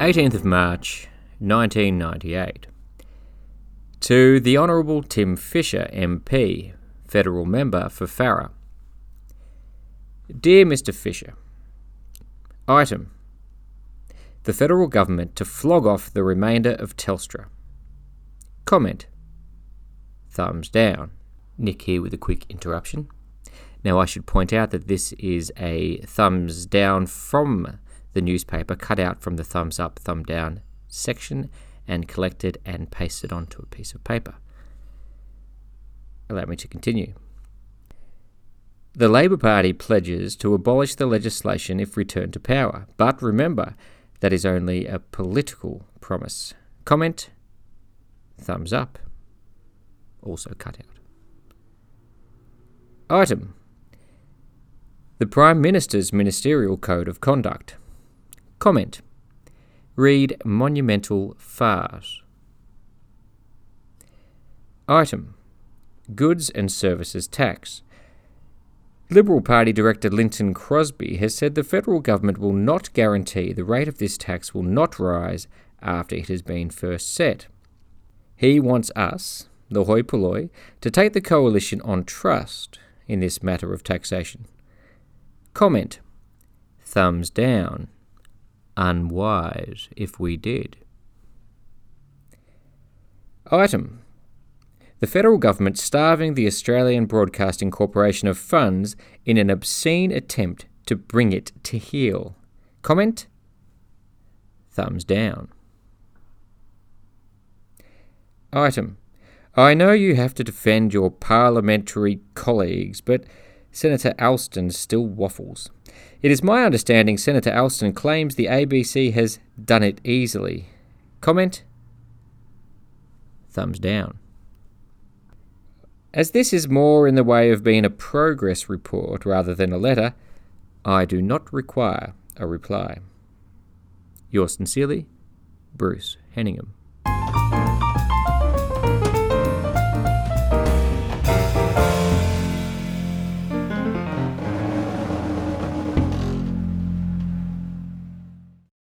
18th of March 1998. To the Honourable Tim Fischer, MP, Federal Member for Farrer. Dear Mr. Fischer, Item The Federal Government to flog off the remainder of Telstra. Comment Thumbs down. Nick here with a quick interruption. Now, I should point out that this is a thumbs down from the newspaper, cut out from the thumbs up, thumb down section, and collected and pasted onto a piece of paper. Allow me to continue. The Labor Party pledges to abolish the legislation if returned to power, but remember, that is only a political promise. Comment? Thumbs up. Also cut out. Item The Prime Minister's Ministerial Code of Conduct. Comment Read monumental farce. Item Goods and Services Tax. Liberal Party Director Lynton Crosby has said the federal government will not guarantee the rate of this tax will not rise after it has been first set. He wants us, the hoi polloi, to take the coalition on trust in this matter of taxation. Comment Thumbs down. Unwise if we did. Item the federal government starving the Australian Broadcasting Corporation of funds in an obscene attempt to bring it to heel. Comment? Thumbs down. Item I know you have to defend your parliamentary colleagues, but Senator Alston still waffles. It is my understanding Senator Alston claims the ABC has done it easily. Comment? Thumbs down. As this is more in the way of being a progress report rather than a letter, I do not require a reply. Yours sincerely, Bruce Henningham.